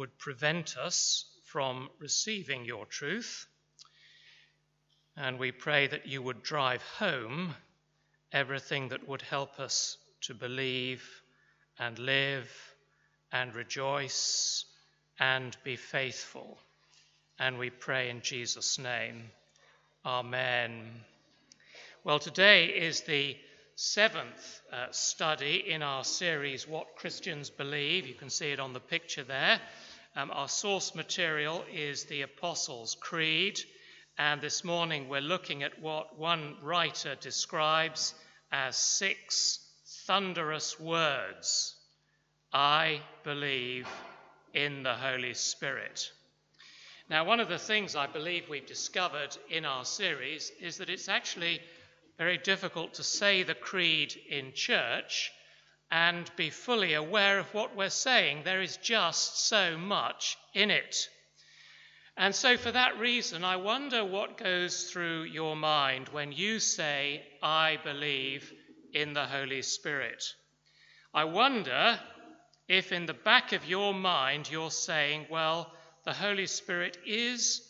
would prevent us from receiving your truth. And we pray that you would drive home everything that would help us to believe and live and rejoice and be faithful. And we pray in Jesus' name. Amen. Well, today is the seventh uh, study in our series, What Christians Believe. You can see it on the picture there. Um, our source material is the Apostles' Creed, and this morning we're looking at what one writer describes as six thunderous words I believe in the Holy Spirit. Now, one of the things I believe we've discovered in our series is that it's actually very difficult to say the creed in church and be fully aware of what we're saying. There is just so much in it. And so, for that reason, I wonder what goes through your mind when you say, I believe in the Holy Spirit. I wonder if in the back of your mind you're saying, well, the Holy Spirit is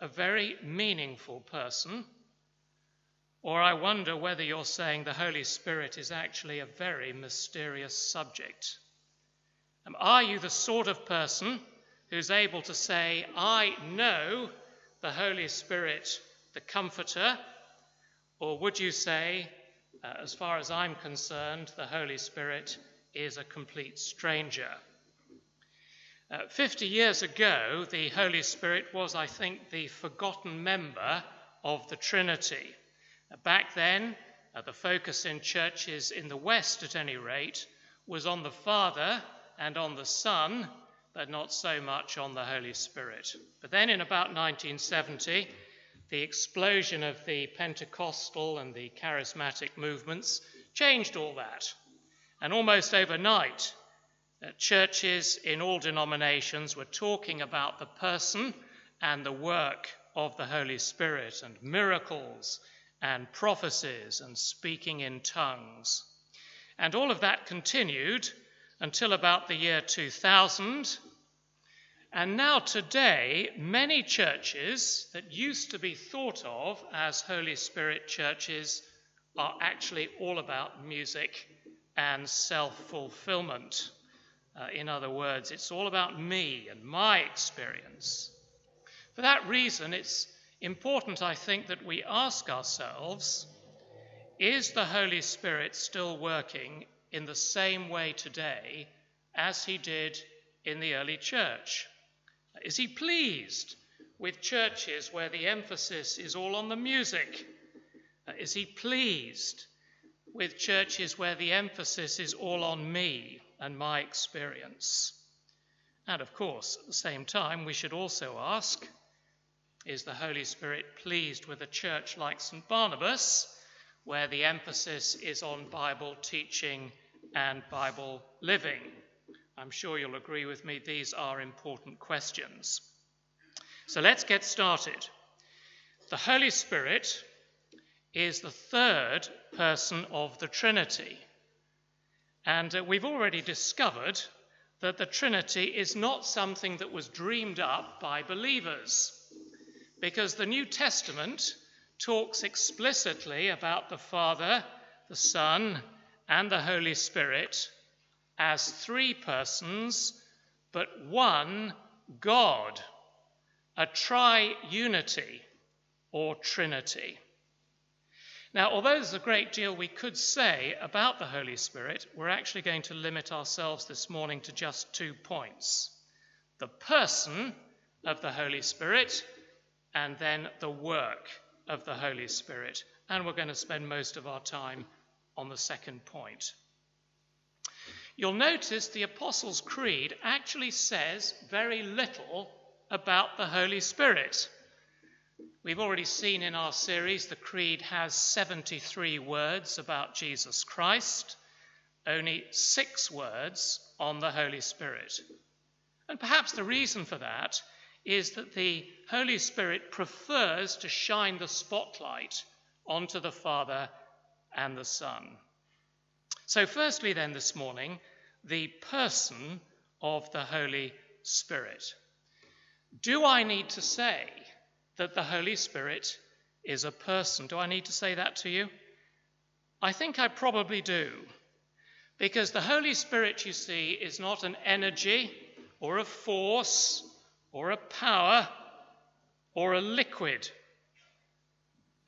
a very meaningful person or I wonder whether you're saying the Holy Spirit is actually a very mysterious subject. Um, are you the sort of person who's able to say, I know the Holy Spirit, the Comforter? Or would you say, uh, as far as I'm concerned, the Holy Spirit is a complete stranger? Uh, 50 years ago, the Holy Spirit was, I think, the forgotten member of the Trinity. Back then, uh, the focus in churches in the West, at any rate, was on the Father and on the Son, but not so much on the Holy Spirit. But then in about 1970, the explosion of the Pentecostal and the charismatic movements changed all that. And almost overnight, uh, churches in all denominations were talking about the person and the work of the Holy Spirit and miracles and prophecies and speaking in tongues. And all of that continued until about the year 2000. And now, today, many churches that used to be thought of as Holy Spirit churches are actually all about music and self fulfillment. Uh, in other words, it's all about me and my experience. For that reason, it's important, I think, that we ask ourselves is the Holy Spirit still working in the same way today as he did in the early church? Is he pleased with churches where the emphasis is all on the music? Is he pleased with churches where the emphasis is all on me and my experience? And of course, at the same time, we should also ask is the Holy Spirit pleased with a church like St. Barnabas, where the emphasis is on Bible teaching and Bible living? I'm sure you'll agree with me, these are important questions. So let's get started. The Holy Spirit is the third person of the Trinity. And uh, we've already discovered that the Trinity is not something that was dreamed up by believers because the New Testament talks explicitly about the Father, the Son, and the Holy Spirit as three persons, but one God, a triunity or Trinity. Now, although there's a great deal we could say about the Holy Spirit, we're actually going to limit ourselves this morning to just two points the person of the Holy Spirit and then the work of the Holy Spirit. And we're going to spend most of our time on the second point. You'll notice the Apostles' Creed actually says very little about the Holy Spirit. We've already seen in our series the Creed has 73 words about Jesus Christ, only six words on the Holy Spirit. And perhaps the reason for that is that the Holy Spirit prefers to shine the spotlight onto the Father and the Son. So, firstly, then, this morning, the person of the Holy Spirit. Do I need to say that the Holy Spirit is a person? Do I need to say that to you? I think I probably do. Because the Holy Spirit, you see, is not an energy or a force or a power or a liquid.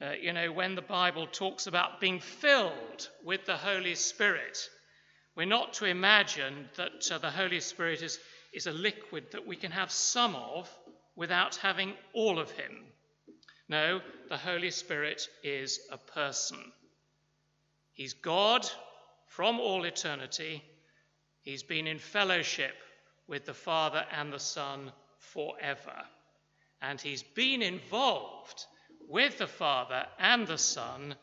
Uh, you know, when the Bible talks about being filled with the Holy Spirit, we're not to imagine that uh, the Holy Spirit is, is a liquid that we can have some of without having all of Him. No, the Holy Spirit is a person. He's God from all eternity. He's been in fellowship with the Father and the Son forever. And he's been involved with the Father and the Son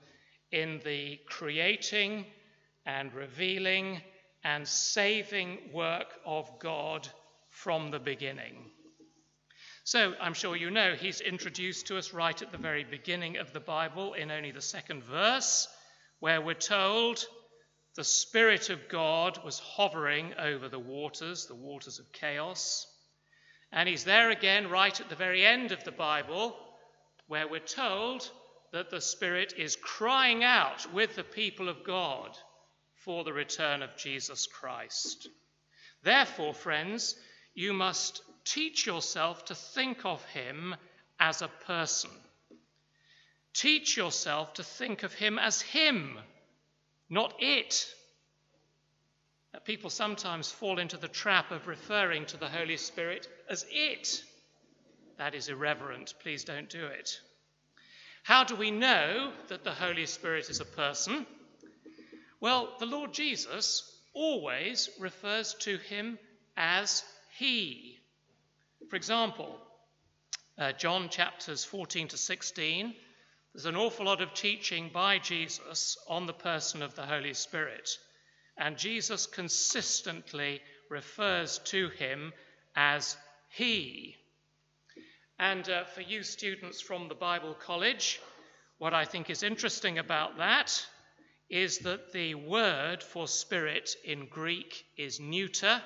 in the creating and revealing and saving work of God from the beginning. So I'm sure you know he's introduced to us right at the very beginning of the Bible in only the second verse, where we're told the Spirit of God was hovering over the waters, the waters of chaos. And he's there again right at the very end of the Bible, where we're told that the Spirit is crying out with the people of God for the return of Jesus Christ. Therefore, friends, you must teach yourself to think of him as a person. Teach yourself to think of him as him not it. People sometimes fall into the trap of referring to the Holy Spirit as it. That is irreverent. Please don't do it. How do we know that the Holy Spirit is a person? Well, the Lord Jesus always refers to him as He. For example, uh, John chapters 14 to 16 there's an awful lot of teaching by Jesus on the person of the Holy Spirit, and Jesus consistently refers to him as He. And uh, for you students from the Bible College, what I think is interesting about that is that the word for spirit in Greek is neuter,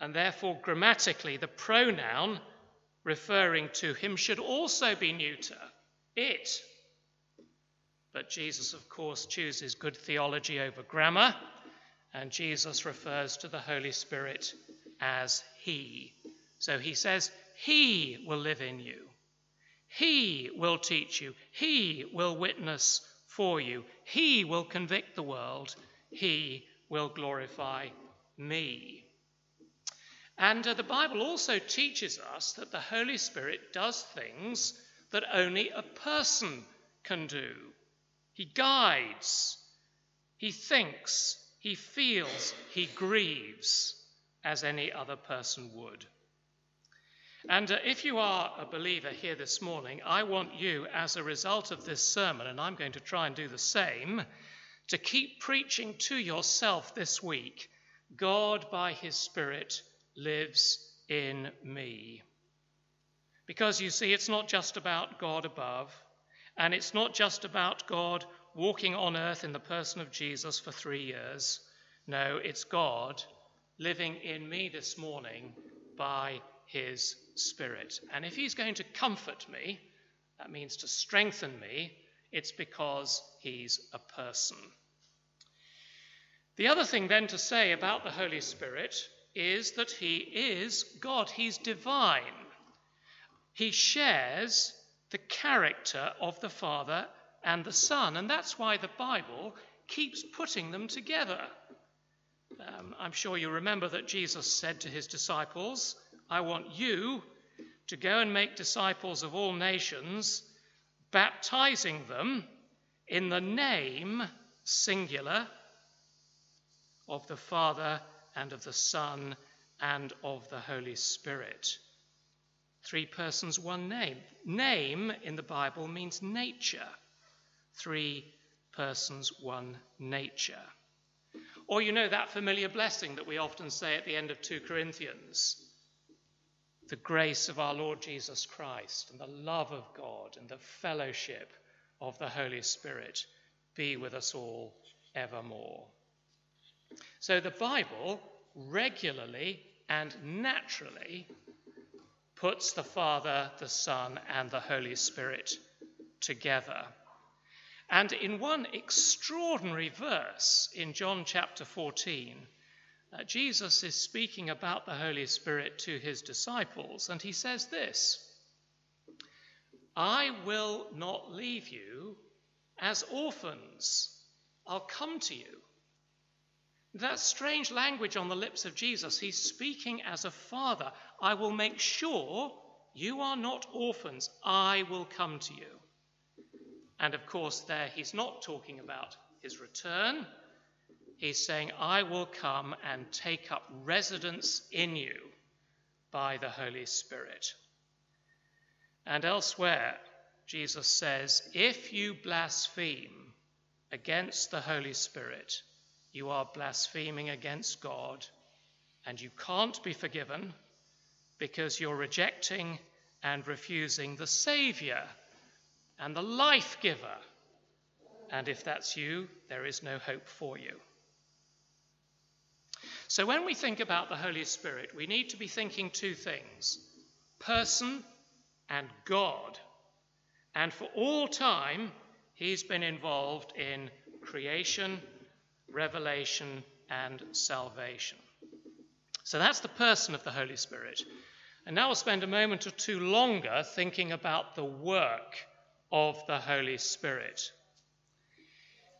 and therefore grammatically the pronoun referring to him should also be neuter it. But Jesus, of course, chooses good theology over grammar, and Jesus refers to the Holy Spirit as He. So he says, He will live in you. He will teach you. He will witness for you. He will convict the world. He will glorify me. And uh, the Bible also teaches us that the Holy Spirit does things that only a person can do. He guides, he thinks, he feels, he grieves as any other person would. And uh, if you are a believer here this morning, I want you, as a result of this sermon, and I'm going to try and do the same, to keep preaching to yourself this week God, by his Spirit, lives in me. Because you see, it's not just about God above, and it's not just about God walking on earth in the person of Jesus for three years. No, it's God living in me this morning by his Spirit. And if he's going to comfort me, that means to strengthen me, it's because he's a person. The other thing then to say about the Holy Spirit is that he is God, he's divine he shares the character of the Father and the Son. And that's why the Bible keeps putting them together. Um, I'm sure you remember that Jesus said to his disciples, I want you to go and make disciples of all nations, baptizing them in the name, singular, of the Father and of the Son and of the Holy Spirit. Three persons, one name. Name in the Bible means nature. Three persons, one nature. Or you know that familiar blessing that we often say at the end of 2 Corinthians the grace of our Lord Jesus Christ and the love of God and the fellowship of the Holy Spirit be with us all evermore. So the Bible regularly and naturally puts the Father, the Son, and the Holy Spirit together. And in one extraordinary verse in John chapter 14, uh, Jesus is speaking about the Holy Spirit to his disciples, and he says this I will not leave you as orphans, I'll come to you. That strange language on the lips of Jesus, he's speaking as a father. I will make sure you are not orphans. I will come to you. And of course, there he's not talking about his return. He's saying, I will come and take up residence in you by the Holy Spirit. And elsewhere, Jesus says, If you blaspheme against the Holy Spirit, you are blaspheming against God, and you can't be forgiven because you're rejecting and refusing the Saviour and the life giver. And if that's you, there is no hope for you. So when we think about the Holy Spirit, we need to be thinking two things person and God. And for all time, he's been involved in creation revelation, and salvation. So that's the person of the Holy Spirit. And now we'll spend a moment or two longer thinking about the work of the Holy Spirit.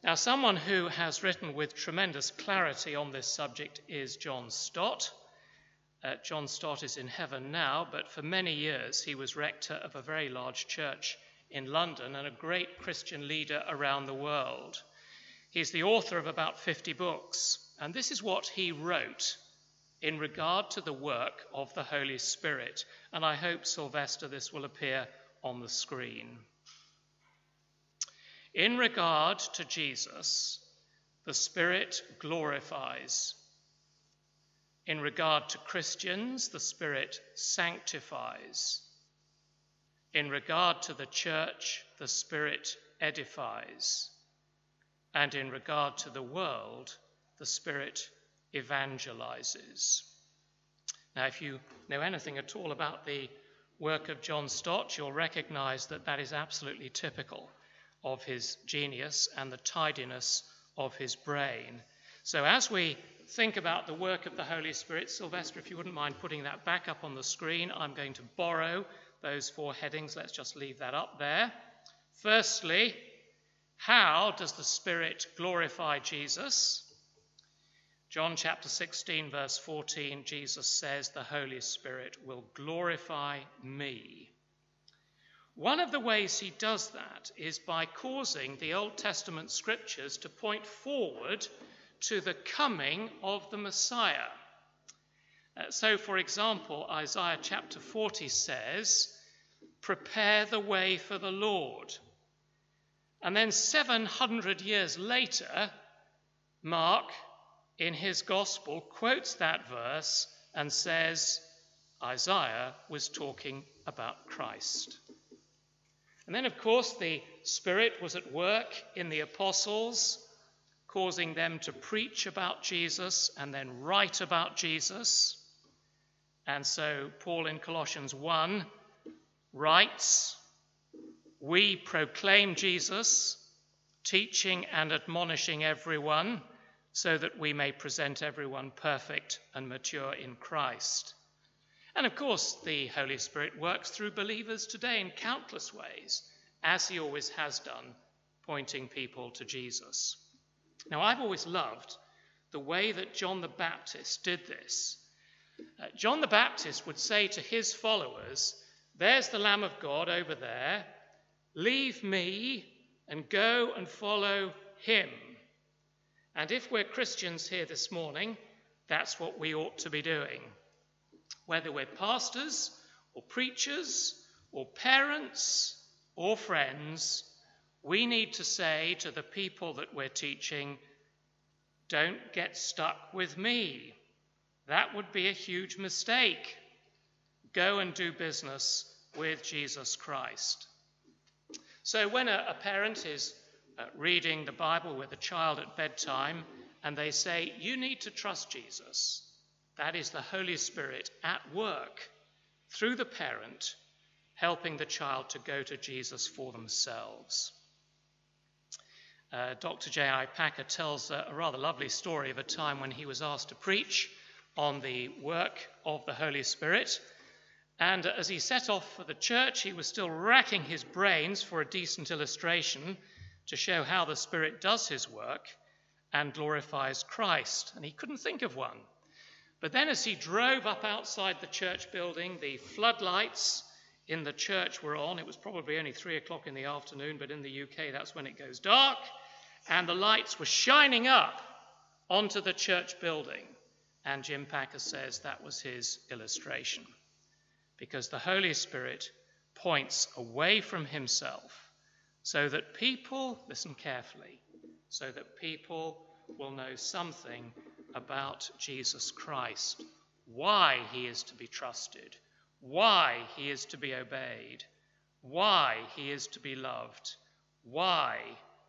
Now, someone who has written with tremendous clarity on this subject is John Stott. Uh, John Stott is in heaven now, but for many years he was rector of a very large church in London and a great Christian leader around the world. He's the author of about 50 books, and this is what he wrote in regard to the work of the Holy Spirit. And I hope, Sylvester, this will appear on the screen. In regard to Jesus, the Spirit glorifies. In regard to Christians, the Spirit sanctifies. In regard to the church, the Spirit edifies. And in regard to the world, the Spirit evangelizes. Now, if you know anything at all about the work of John Stott, you'll recognize that that is absolutely typical of his genius and the tidiness of his brain. So, as we think about the work of the Holy Spirit, Sylvester, if you wouldn't mind putting that back up on the screen, I'm going to borrow those four headings. Let's just leave that up there. Firstly, how does the Spirit glorify Jesus? John chapter 16, verse 14, Jesus says, The Holy Spirit will glorify me. One of the ways he does that is by causing the Old Testament scriptures to point forward to the coming of the Messiah. Uh, so, for example, Isaiah chapter 40 says, Prepare the way for the Lord. And then 700 years later, Mark, in his gospel, quotes that verse and says Isaiah was talking about Christ. And then, of course, the Spirit was at work in the apostles, causing them to preach about Jesus and then write about Jesus. And so, Paul in Colossians 1 writes, we proclaim Jesus, teaching and admonishing everyone, so that we may present everyone perfect and mature in Christ. And of course, the Holy Spirit works through believers today in countless ways, as he always has done, pointing people to Jesus. Now, I've always loved the way that John the Baptist did this. Uh, John the Baptist would say to his followers, There's the Lamb of God over there. Leave me and go and follow him. And if we're Christians here this morning, that's what we ought to be doing. Whether we're pastors or preachers or parents or friends, we need to say to the people that we're teaching, don't get stuck with me. That would be a huge mistake. Go and do business with Jesus Christ. So, when a, a parent is uh, reading the Bible with a child at bedtime and they say, You need to trust Jesus, That is the Holy Spirit at work through the parent, helping the child to go to Jesus for themselves. Uh, Dr. J.I. Packer tells a, a rather lovely story of a time when he was asked to preach on the work of the Holy Spirit. And as he set off for the church, he was still racking his brains for a decent illustration to show how the Spirit does his work and glorifies Christ. And he couldn't think of one. But then, as he drove up outside the church building, the floodlights in the church were on. It was probably only three o'clock in the afternoon, but in the UK, that's when it goes dark. And the lights were shining up onto the church building. And Jim Packer says that was his illustration. Because the Holy Spirit points away from himself so that people, listen carefully, so that people will know something about Jesus Christ, why he is to be trusted, why he is to be obeyed, why he is to be loved, why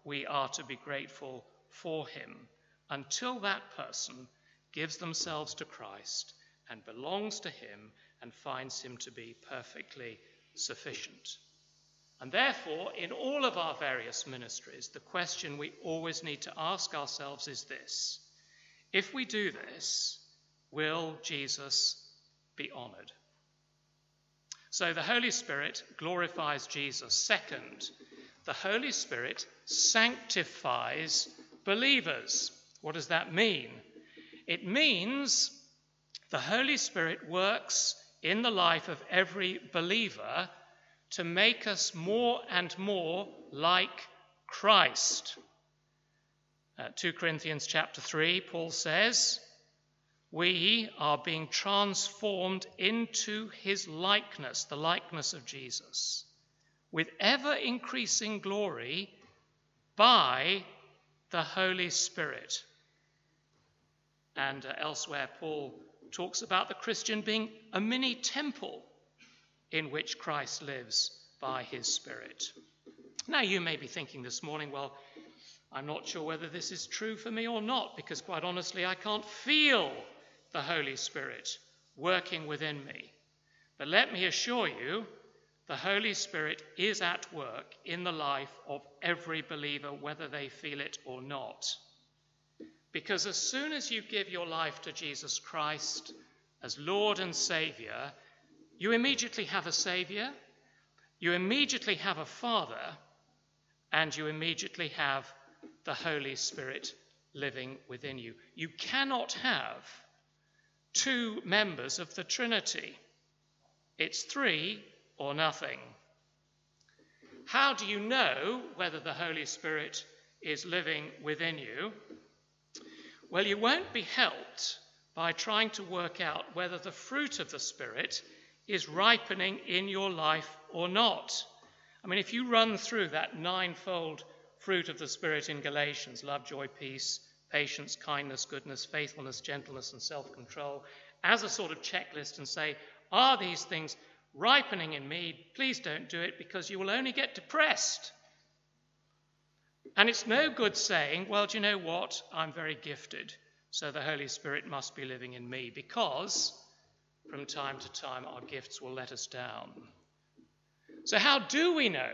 we are to be grateful for him, until that person gives themselves to Christ and belongs to him and finds him to be perfectly sufficient. And therefore, in all of our various ministries, the question we always need to ask ourselves is this If we do this, will Jesus be honored? So the Holy Spirit glorifies Jesus. Second, the Holy Spirit sanctifies believers. What does that mean? It means the Holy Spirit works in the life of every believer to make us more and more like Christ. Uh, 2 Corinthians chapter 3, Paul says, We are being transformed into his likeness, the likeness of Jesus, with ever increasing glory by the Holy Spirit. And uh, elsewhere, Paul talks about the Christian being a mini temple in which Christ lives by his Spirit. Now, you may be thinking this morning, well, I'm not sure whether this is true for me or not, because quite honestly, I can't feel the Holy Spirit working within me. But let me assure you, the Holy Spirit is at work in the life of every believer, whether they feel it or not. Because as soon as you give your life to Jesus Christ as Lord and Saviour, you immediately have a Saviour, you immediately have a Father, and you immediately have the Holy Spirit living within you. You cannot have two members of the Trinity, it's three or nothing. How do you know whether the Holy Spirit is living within you? Well, you won't be helped by trying to work out whether the fruit of the Spirit is ripening in your life or not. I mean, if you run through that ninefold fruit of the Spirit in Galatians love, joy, peace, patience, kindness, goodness, faithfulness, gentleness, and self control as a sort of checklist and say, Are these things ripening in me? Please don't do it because you will only get depressed. And it's no good saying, well, do you know what? I'm very gifted, so the Holy Spirit must be living in me, because from time to time our gifts will let us down. So, how do we know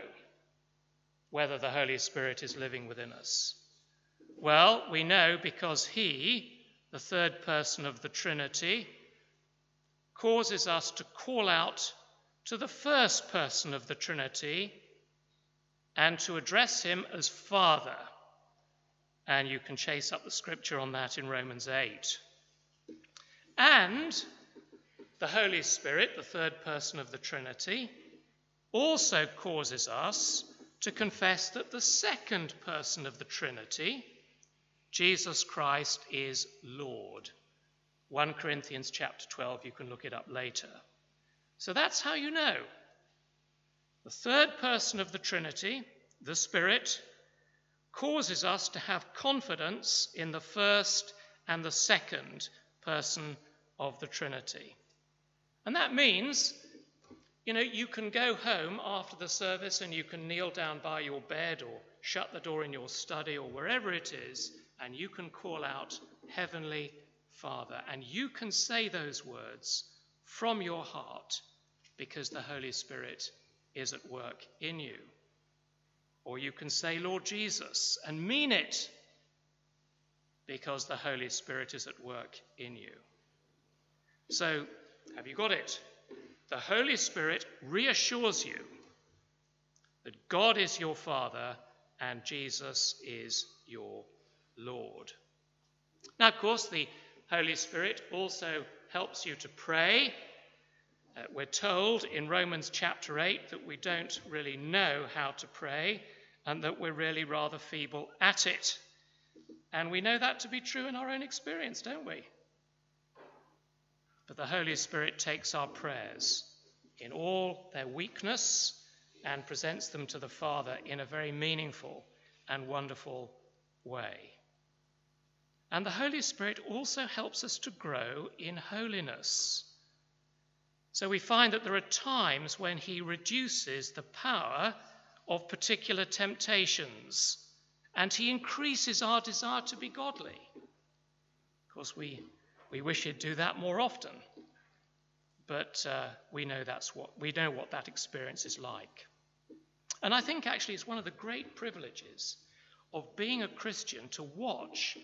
whether the Holy Spirit is living within us? Well, we know because He, the third person of the Trinity, causes us to call out to the first person of the Trinity and to address him as Father. And you can chase up the scripture on that in Romans 8. And the Holy Spirit, the third person of the Trinity, also causes us to confess that the second person of the Trinity, Jesus Christ, is Lord. 1 Corinthians chapter 12, you can look it up later. So that's how you know the third person of the Trinity, the Spirit, causes us to have confidence in the first and the second person of the Trinity. And that means, you know, you can go home after the service and you can kneel down by your bed or shut the door in your study or wherever it is, and you can call out, Heavenly Father. And you can say those words from your heart because the Holy Spirit is at work in you. Or you can say, Lord Jesus, and mean it because the Holy Spirit is at work in you. So, have you got it? The Holy Spirit reassures you that God is your Father and Jesus is your Lord. Now, of course, the Holy Spirit also helps you to pray. Uh, we're told in Romans chapter 8 that we don't really know how to pray and that we're really rather feeble at it. And we know that to be true in our own experience, don't we? But the Holy Spirit takes our prayers in all their weakness and presents them to the Father in a very meaningful and wonderful way. And the Holy Spirit also helps us to grow in holiness. So we find that there are times when He reduces the power of particular temptations and He increases our desire to be godly. Of course, we, we wish He'd do that more often, but uh, we know that's what we know what that experience is like. And I think actually it's one of the great privileges of being a Christian to watch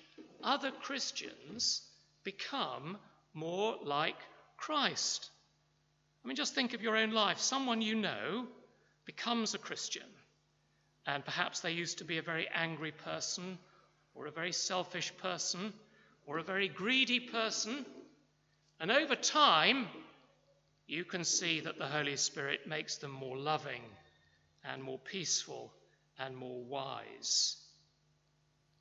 other Christians become more like Christ. I mean, just think of your own life. Someone you know becomes a Christian, and perhaps they used to be a very angry person, or a very selfish person, or a very greedy person. And over time, you can see that the Holy Spirit makes them more loving and more peaceful and more wise.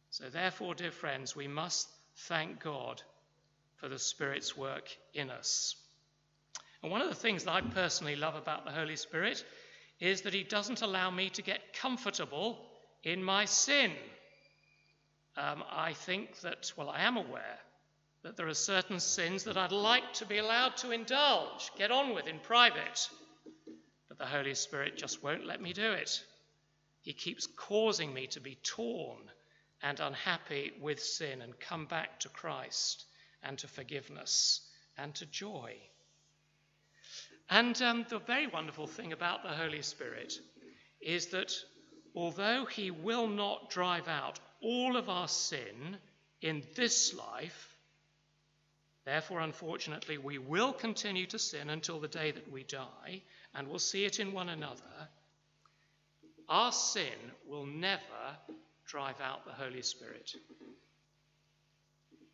So, therefore, dear friends, we must thank God for the Spirit's work in us. And one of the things that I personally love about the Holy Spirit is that He doesn't allow me to get comfortable in my sin. Um, I think that, well, I am aware that there are certain sins that I'd like to be allowed to indulge, get on with in private. But the Holy Spirit just won't let me do it. He keeps causing me to be torn and unhappy with sin and come back to Christ and to forgiveness and to joy. And um, the very wonderful thing about the Holy Spirit is that although He will not drive out all of our sin in this life, therefore, unfortunately, we will continue to sin until the day that we die, and we'll see it in one another. Our sin will never drive out the Holy Spirit.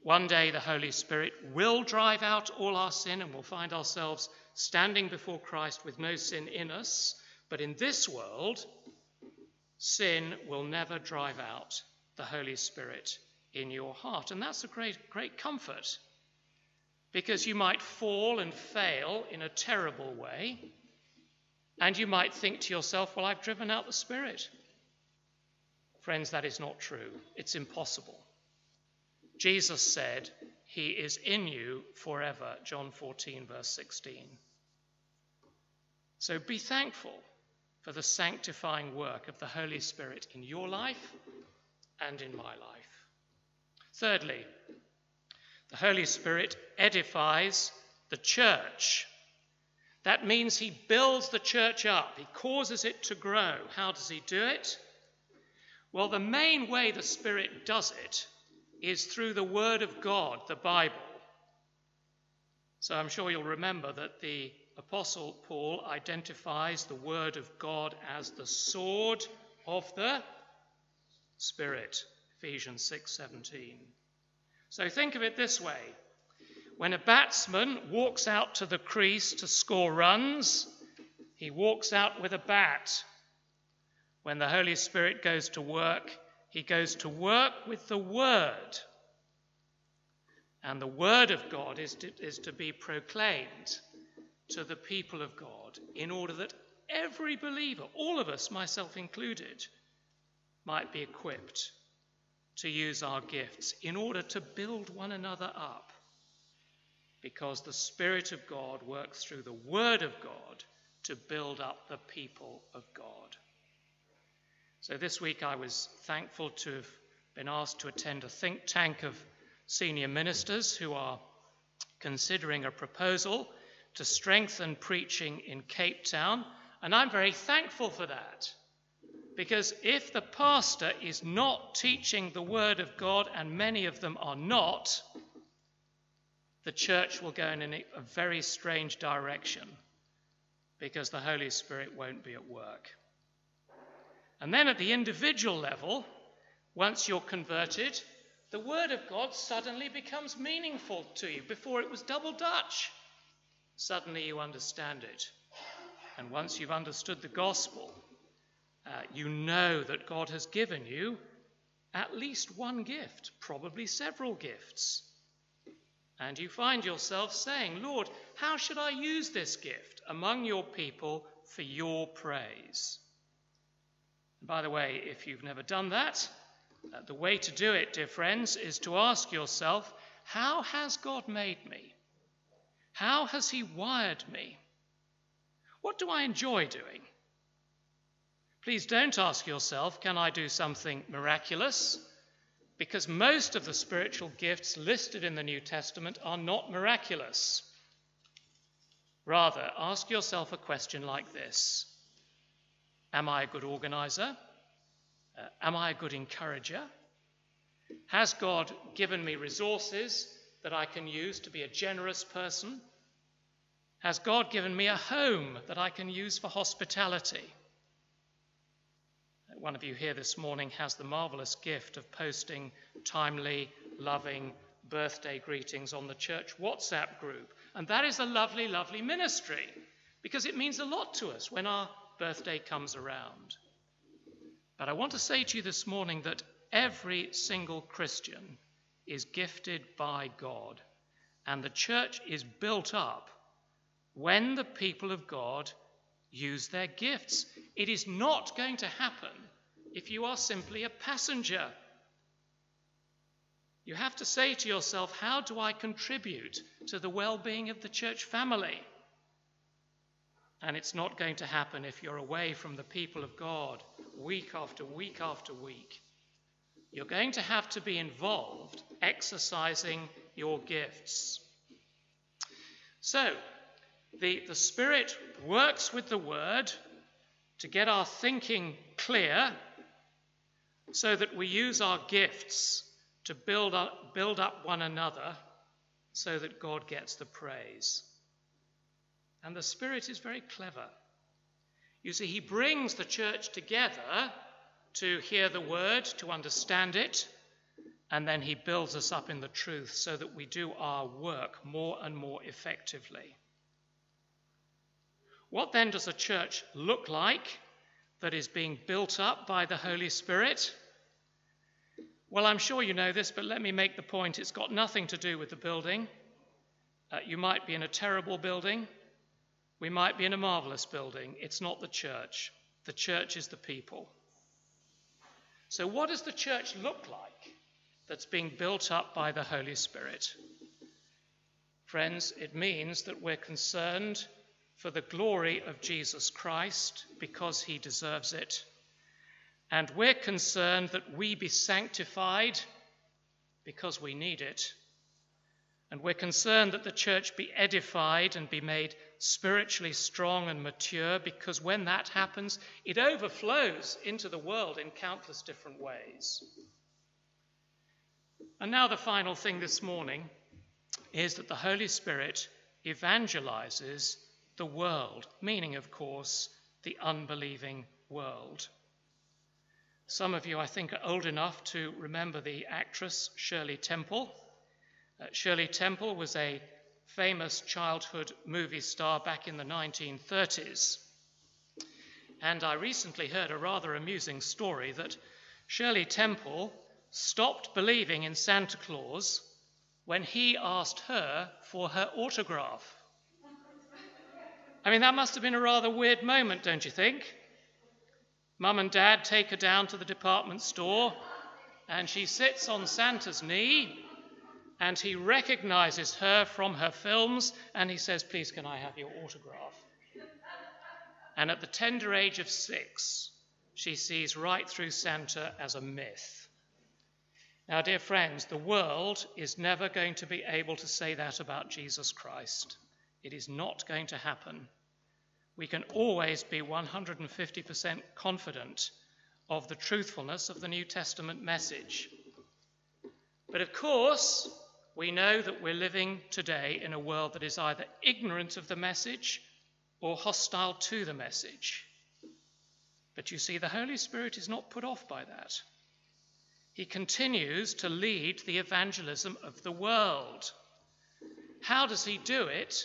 One day, the Holy Spirit will drive out all our sin, and we'll find ourselves standing before Christ with no sin in us. But in this world, sin will never drive out the Holy Spirit in your heart. And that's a great, great comfort because you might fall and fail in a terrible way. And you might think to yourself, well, I've driven out the Spirit. Friends, that is not true. It's impossible. Jesus said, He is in you forever, John 14, verse 16. So be thankful for the sanctifying work of the Holy Spirit in your life and in my life. Thirdly, the Holy Spirit edifies the church. That means he builds the church up, he causes it to grow. How does he do it? Well, the main way the Spirit does it is through the Word of God, the Bible. So I'm sure you'll remember that the Apostle Paul identifies the Word of God as the sword of the Spirit, Ephesians 6:17. So think of it this way. When a batsman walks out to the crease to score runs, he walks out with a bat. When the Holy Spirit goes to work, he goes to work with the Word. And the Word of God is to, is to be proclaimed to the people of God in order that every believer, all of us, myself included, might be equipped to use our gifts in order to build one another up. Because the Spirit of God works through the Word of God to build up the people of God. So this week I was thankful to have been asked to attend a think tank of senior ministers who are considering a proposal to strengthen preaching in Cape Town, and I'm very thankful for that. Because if the pastor is not teaching the Word of God, and many of them are not, the church will go in a very strange direction because the Holy Spirit won't be at work. And then at the individual level, once you're converted, the Word of God suddenly becomes meaningful to you. Before it was double Dutch. Suddenly you understand it. And once you've understood the gospel, uh, you know that God has given you at least one gift, probably several gifts. And you find yourself saying, Lord, how should I use this gift among your people for your praise? And by the way, if you've never done that, uh, the way to do it, dear friends, is to ask yourself, how has God made me? How has He wired me? What do I enjoy doing? Please don't ask yourself, can I do something miraculous? Because most of the spiritual gifts listed in the New Testament are not miraculous. Rather, ask yourself a question like this Am I a good organizer? Uh, am I a good encourager? Has God given me resources that I can use to be a generous person? Has God given me a home that I can use for hospitality? One of you here this morning has the marvelous gift of posting timely, loving birthday greetings on the church WhatsApp group. And that is a lovely, lovely ministry because it means a lot to us when our birthday comes around. But I want to say to you this morning that every single Christian is gifted by God, and the church is built up when the people of God use their gifts. It is not going to happen if you are simply a passenger. You have to say to yourself, How do I contribute to the well being of the church family? And it's not going to happen if you're away from the people of God week after week after week. You're going to have to be involved exercising your gifts. So, the, the Spirit works with the Word to get our thinking clear so that we use our gifts to build up, build up one another so that God gets the praise. And the Spirit is very clever. You see, He brings the church together to hear the word, to understand it, and then He builds us up in the truth so that we do our work more and more effectively. What then does a church look like that is being built up by the Holy Spirit? Well, I'm sure you know this, but let me make the point it's got nothing to do with the building. Uh, you might be in a terrible building, we might be in a marvelous building. It's not the church, the church is the people. So, what does the church look like that's being built up by the Holy Spirit? Friends, it means that we're concerned for the glory of Jesus Christ because he deserves it. And we're concerned that we be sanctified because we need it. And we're concerned that the church be edified and be made spiritually strong and mature because when that happens, it overflows into the world in countless different ways. And now, the final thing this morning is that the Holy Spirit evangelizes the world, meaning, of course, the unbelieving world. Some of you, I think, are old enough to remember the actress Shirley Temple. Uh, Shirley Temple was a famous childhood movie star back in the 1930s. And I recently heard a rather amusing story that Shirley Temple stopped believing in Santa Claus when he asked her for her autograph. I mean, that must have been a rather weird moment, don't you think? Mum and Dad take her down to the department store, and she sits on Santa's knee and he recognizes her from her films and he says, Please, can I have your autograph? And at the tender age of six, she sees right through Santa as a myth. Now, dear friends, the world is never going to be able to say that about Jesus Christ. It is not going to happen. We can always be 150% confident of the truthfulness of the New Testament message. But of course, we know that we're living today in a world that is either ignorant of the message or hostile to the message. But you see, the Holy Spirit is not put off by that. He continues to lead the evangelism of the world. How does he do it?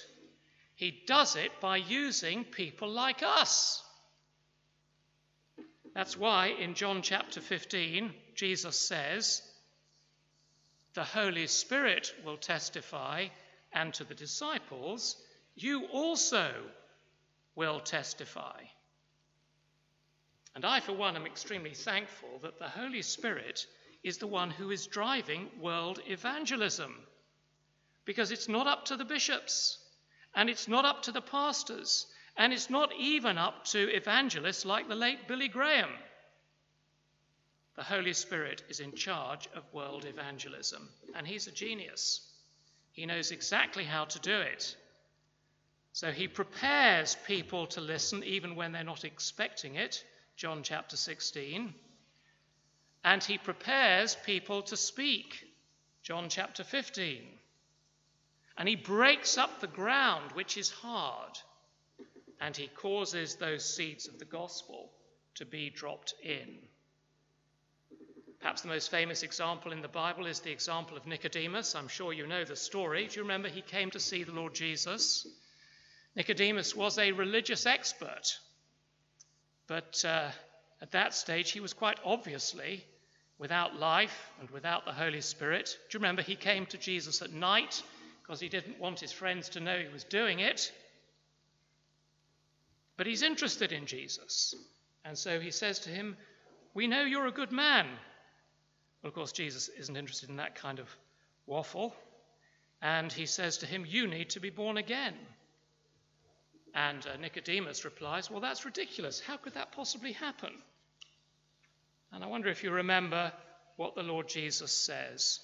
He does it by using people like us. That's why in John chapter 15, Jesus says, The Holy Spirit will testify, and to the disciples, you also will testify. And I, for one, am extremely thankful that the Holy Spirit is the one who is driving world evangelism. Because it's not up to the bishops, and it's not up to the pastors, and it's not even up to evangelists like the late Billy Graham. The Holy Spirit is in charge of world evangelism, and he's a genius. He knows exactly how to do it. So he prepares people to listen even when they're not expecting it, John chapter 16 and he prepares people to speak. John chapter 15. And he breaks up the ground which is hard, and he causes those seeds of the gospel to be dropped in. Perhaps the most famous example in the Bible is the example of Nicodemus. I'm sure you know the story. Do you remember he came to see the Lord Jesus? Nicodemus was a religious expert, but uh, at that stage he was quite obviously without life and without the Holy Spirit. Do you remember he came to Jesus at night because he didn't want his friends to know he was doing it? But he's interested in Jesus. And so he says to him, We know you're a good man. Well, of course, Jesus isn't interested in that kind of waffle. And he says to him, You need to be born again. And uh, Nicodemus replies, Well, that's ridiculous. How could that possibly happen? And I wonder if you remember what the Lord Jesus says.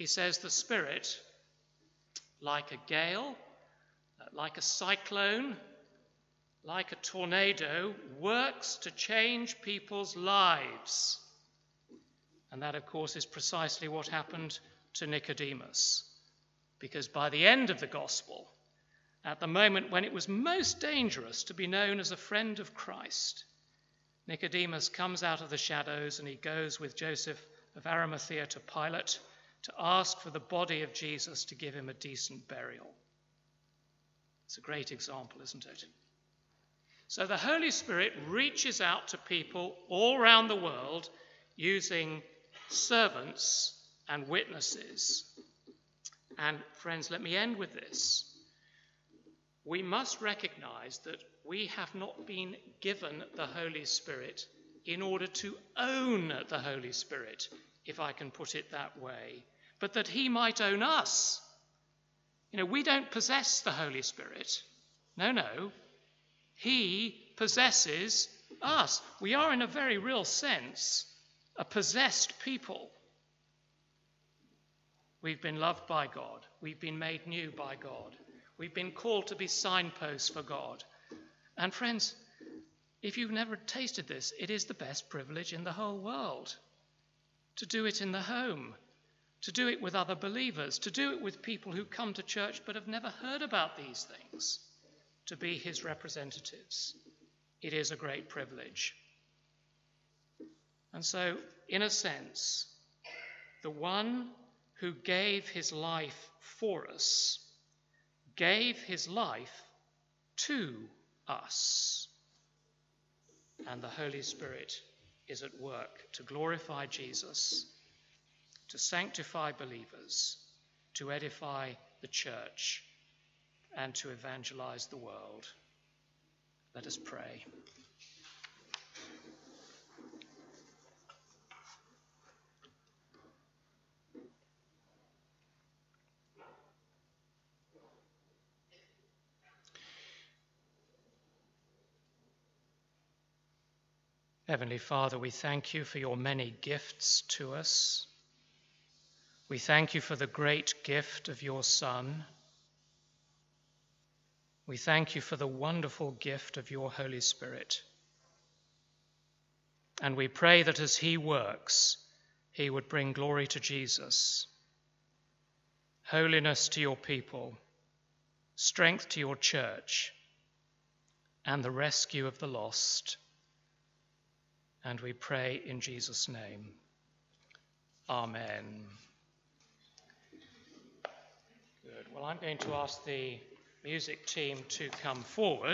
He says, The Spirit, like a gale, like a cyclone, like a tornado, works to change people's lives. And that, of course, is precisely what happened to Nicodemus. Because by the end of the gospel, at the moment when it was most dangerous to be known as a friend of Christ, Nicodemus comes out of the shadows and he goes with Joseph of Arimathea to Pilate to ask for the body of Jesus to give him a decent burial. It's a great example, isn't it? So the Holy Spirit reaches out to people all around the world using servants and witnesses. And friends, let me end with this. We must recognize that we have not been given the Holy Spirit in order to own the Holy Spirit, if I can put it that way, but that He might own us. You know, we don't possess the Holy Spirit. No, no. He possesses us. We are, in a very real sense, a possessed people. We've been loved by God. We've been made new by God. We've been called to be signposts for God. And friends, if you've never tasted this, it is the best privilege in the whole world. To do it in the home, to do it with other believers, to do it with people who come to church but have never heard about these things, to be his representatives. It is a great privilege. And so, in a sense, the one who gave his life for us gave his life to us. And the Holy Spirit is at work to glorify Jesus, to sanctify believers, to edify the church, and to evangelize the world. Let us pray. Heavenly Father, we thank you for your many gifts to us. We thank you for the great gift of your Son. We thank you for the wonderful gift of your Holy Spirit. And we pray that as he works, he would bring glory to Jesus, holiness to your people, strength to your church, and the rescue of the lost. And we pray in Jesus' name. Amen. Good. Well, I'm going to ask the music team to come forward.